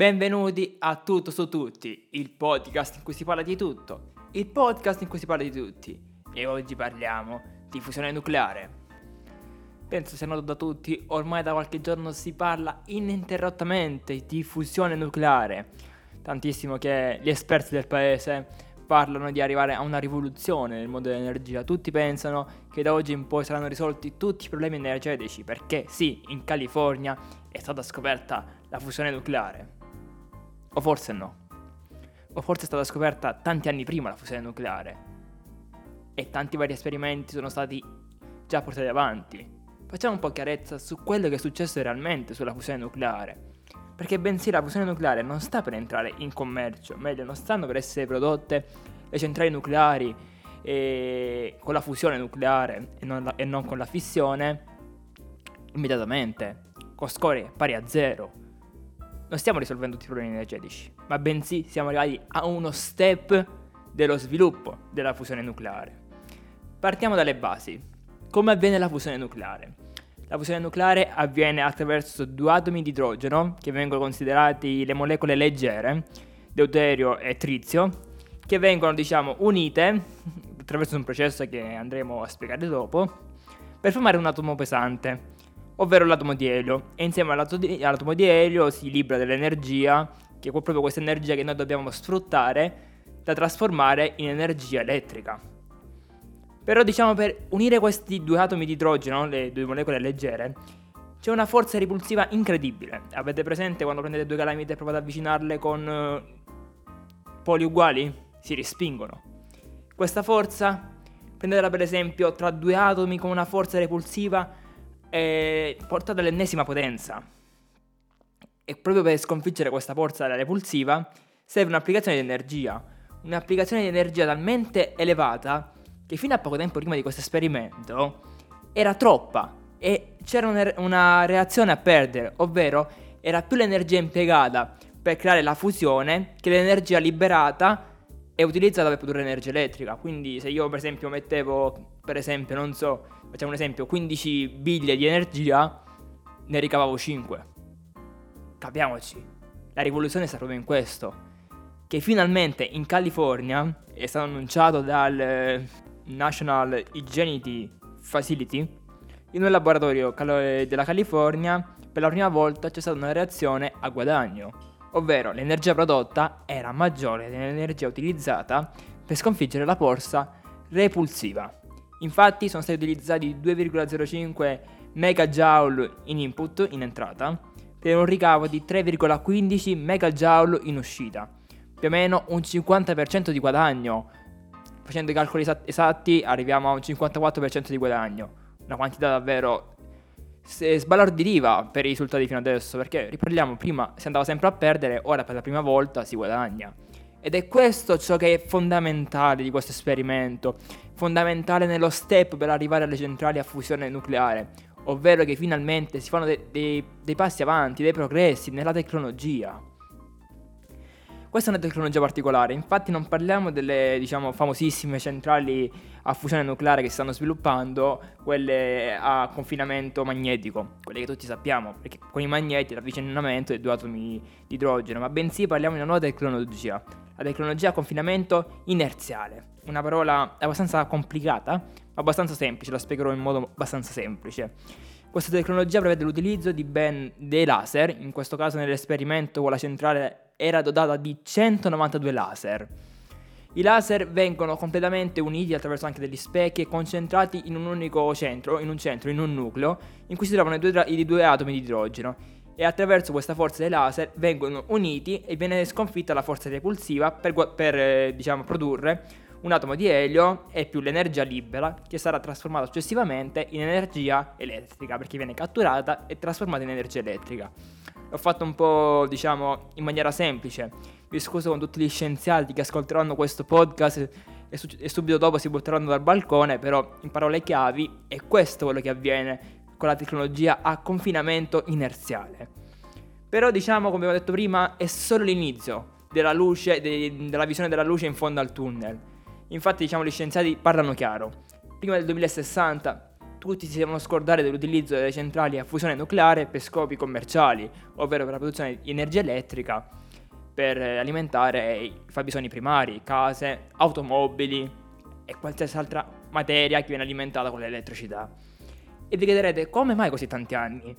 Benvenuti a Tutto su Tutti, il podcast in cui si parla di tutto, il podcast in cui si parla di tutti. E oggi parliamo di fusione nucleare. Penso sia noto da tutti, ormai da qualche giorno si parla ininterrottamente di fusione nucleare. Tantissimo che gli esperti del paese parlano di arrivare a una rivoluzione nel mondo dell'energia. Tutti pensano che da oggi in poi saranno risolti tutti i problemi energetici, perché sì, in California è stata scoperta la fusione nucleare. O forse no. O forse è stata scoperta tanti anni prima la fusione nucleare. E tanti vari esperimenti sono stati già portati avanti. Facciamo un po' chiarezza su quello che è successo realmente sulla fusione nucleare. Perché bensì la fusione nucleare non sta per entrare in commercio, meglio, non stanno per essere prodotte le centrali nucleari e con la fusione nucleare e non, la, e non con la fissione immediatamente, con scorie pari a zero non stiamo risolvendo tutti i problemi energetici, ma bensì siamo arrivati a uno step dello sviluppo della fusione nucleare. Partiamo dalle basi. Come avviene la fusione nucleare? La fusione nucleare avviene attraverso due atomi di idrogeno, che vengono considerati le molecole leggere, deuterio e trizio, che vengono, diciamo, unite attraverso un processo che andremo a spiegare dopo, per formare un atomo pesante ovvero l'atomo di elio. E insieme all'atomo di elio si libera dell'energia, che è proprio questa energia che noi dobbiamo sfruttare da trasformare in energia elettrica. Però diciamo per unire questi due atomi di idrogeno, le due molecole leggere, c'è una forza repulsiva incredibile. Avete presente quando prendete due calamite e provate ad avvicinarle con uh, poli uguali? Si respingono. Questa forza, prendetela per esempio tra due atomi con una forza repulsiva è portata all'ennesima potenza. E proprio per sconfiggere questa forza repulsiva serve un'applicazione di energia. Un'applicazione di energia talmente elevata che fino a poco tempo prima di questo esperimento era troppa e c'era una reazione a perdere, ovvero era più l'energia impiegata per creare la fusione che l'energia liberata e utilizzata per produrre energia elettrica. Quindi se io per esempio mettevo, per esempio, non so, facciamo un esempio, 15 biglie di energia, ne ricavavo 5. Capiamoci, la rivoluzione sta proprio in questo. Che finalmente in California è stato annunciato dal eh, National Hygienity Facility, in un laboratorio della California, per la prima volta c'è stata una reazione a guadagno ovvero l'energia prodotta era maggiore dell'energia utilizzata per sconfiggere la forza repulsiva. Infatti sono stati utilizzati 2,05 MJ in input in entrata per un ricavo di 3,15 MJ in uscita, più o meno un 50% di guadagno. Facendo i calcoli esatti arriviamo a un 54% di guadagno, una quantità davvero sbalordiriva per i risultati fino adesso, perché riparliamo, prima si andava sempre a perdere, ora per la prima volta si guadagna. Ed è questo ciò che è fondamentale di questo esperimento, fondamentale nello step per arrivare alle centrali a fusione nucleare, ovvero che finalmente si fanno dei, dei, dei passi avanti, dei progressi nella tecnologia. Questa è una tecnologia particolare, infatti non parliamo delle diciamo, famosissime centrali a fusione nucleare che si stanno sviluppando, quelle a confinamento magnetico, quelle che tutti sappiamo, perché con i magneti l'avvicinamento dei due atomi di idrogeno, ma bensì parliamo di una nuova tecnologia, la tecnologia a confinamento inerziale, una parola abbastanza complicata, ma abbastanza semplice, la spiegherò in modo abbastanza semplice. Questa tecnologia prevede l'utilizzo di ben dei laser, in questo caso nell'esperimento con la centrale era dotata di 192 laser. I laser vengono completamente uniti attraverso anche degli specchi e concentrati in un unico centro, in un centro, in un nucleo, in cui si trovano i due, i due atomi di idrogeno. E attraverso questa forza dei laser vengono uniti e viene sconfitta la forza repulsiva per, per eh, diciamo, produrre un atomo di elio e più l'energia libera che sarà trasformata successivamente in energia elettrica perché viene catturata e trasformata in energia elettrica. L'ho fatto un po', diciamo, in maniera semplice. Vi scuso con tutti gli scienziati che ascolteranno questo podcast e, su- e subito dopo si butteranno dal balcone, però in parole chiavi è questo quello che avviene con la tecnologia a confinamento inerziale. Però diciamo, come ho detto prima, è solo l'inizio della luce, de- della visione della luce in fondo al tunnel. Infatti, diciamo, gli scienziati parlano chiaro. Prima del 2060 tutti si devono scordare dell'utilizzo delle centrali a fusione nucleare per scopi commerciali, ovvero per la produzione di energia elettrica per alimentare i fabbisogni primari, case, automobili e qualsiasi altra materia che viene alimentata con l'elettricità. E vi chiederete come mai così tanti anni?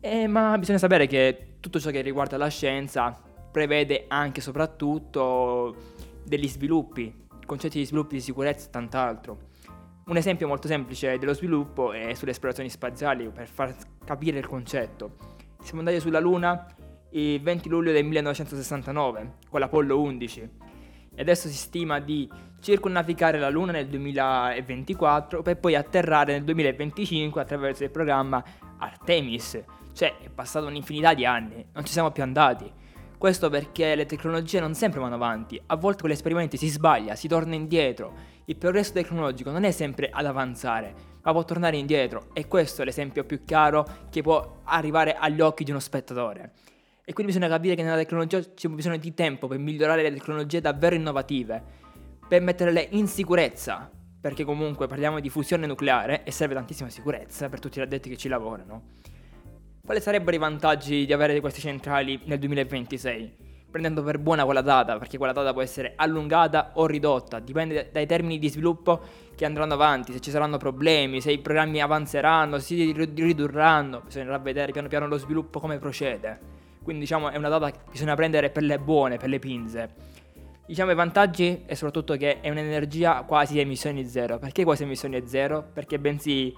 Eh, ma bisogna sapere che tutto ciò che riguarda la scienza prevede anche e soprattutto degli sviluppi, concetti di sviluppo di sicurezza e tant'altro. Un esempio molto semplice dello sviluppo è sulle esplorazioni spaziali, per far capire il concetto. Siamo andati sulla Luna il 20 luglio del 1969 con l'Apollo 11 e adesso si stima di circonnavigare la Luna nel 2024 per poi atterrare nel 2025 attraverso il programma Artemis. Cioè è passata un'infinità di anni, non ci siamo più andati. Questo perché le tecnologie non sempre vanno avanti, a volte con gli esperimenti si sbaglia, si torna indietro. Il progresso tecnologico non è sempre ad avanzare, ma può tornare indietro e questo è l'esempio più chiaro che può arrivare agli occhi di uno spettatore. E quindi bisogna capire che nella tecnologia c'è bisogno di tempo per migliorare le tecnologie davvero innovative, per metterle in sicurezza, perché comunque parliamo di fusione nucleare e serve tantissima sicurezza per tutti gli addetti che ci lavorano. Quali sarebbero i vantaggi di avere queste centrali nel 2026? Prendendo per buona quella data, perché quella data può essere allungata o ridotta, dipende dai termini di sviluppo che andranno avanti, se ci saranno problemi, se i programmi avanzeranno, si ridurranno, bisognerà vedere piano piano lo sviluppo come procede. Quindi diciamo è una data che bisogna prendere per le buone, per le pinze. Diciamo i vantaggi è soprattutto che è un'energia quasi emissioni zero. Perché quasi emissioni zero? Perché bensì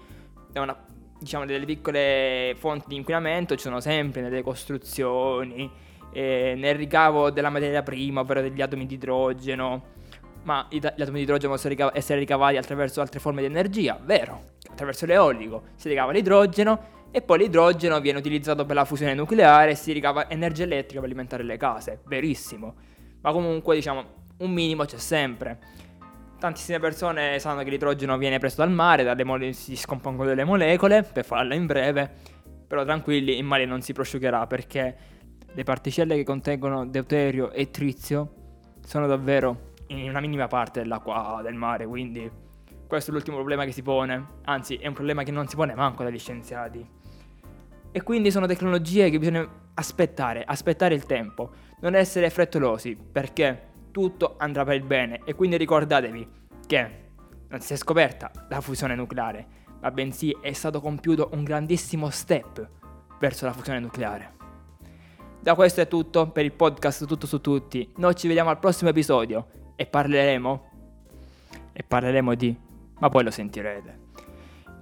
è una diciamo, delle piccole fonti di inquinamento ci sono sempre nelle costruzioni, eh, nel ricavo della materia prima, ovvero degli atomi di idrogeno. Ma gli atomi di idrogeno possono essere ricavati attraverso altre forme di energia, vero? Attraverso l'eolico si ricava l'idrogeno e poi l'idrogeno viene utilizzato per la fusione nucleare e si ricava energia elettrica per alimentare le case, verissimo. Ma comunque diciamo un minimo c'è sempre. Tantissime persone sanno che l'idrogeno viene preso dal mare, dalle mole- si scompongono delle molecole, per farla in breve, però tranquilli, il mare non si prosciugherà perché le particelle che contengono deuterio e trizio sono davvero in una minima parte dell'acqua del mare, quindi questo è l'ultimo problema che si pone, anzi è un problema che non si pone manco dagli scienziati. E quindi sono tecnologie che bisogna aspettare, aspettare il tempo, non essere frettolosi, perché tutto andrà per il bene e quindi ricordatevi che non si è scoperta la fusione nucleare, ma bensì è stato compiuto un grandissimo step verso la fusione nucleare. Da questo è tutto per il podcast Tutto su tutti. Noi ci vediamo al prossimo episodio e parleremo e parleremo di ma poi lo sentirete.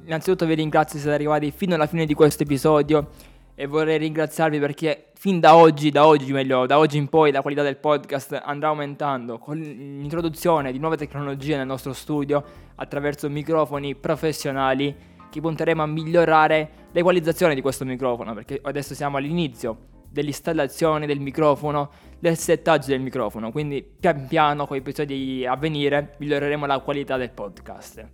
Innanzitutto vi ringrazio se siete arrivati fino alla fine di questo episodio e vorrei ringraziarvi perché fin da oggi, da oggi meglio, da oggi in poi la qualità del podcast andrà aumentando con l'introduzione di nuove tecnologie nel nostro studio attraverso microfoni professionali che punteremo a migliorare l'equalizzazione di questo microfono perché adesso siamo all'inizio dell'installazione del microfono, del settaggio del microfono, quindi pian piano con i episodi a venire miglioreremo la qualità del podcast.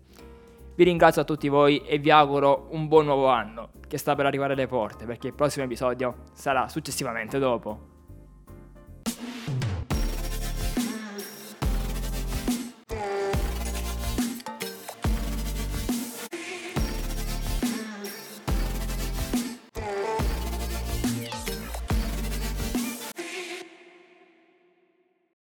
Vi ringrazio a tutti voi e vi auguro un buon nuovo anno che sta per arrivare alle porte perché il prossimo episodio sarà successivamente dopo.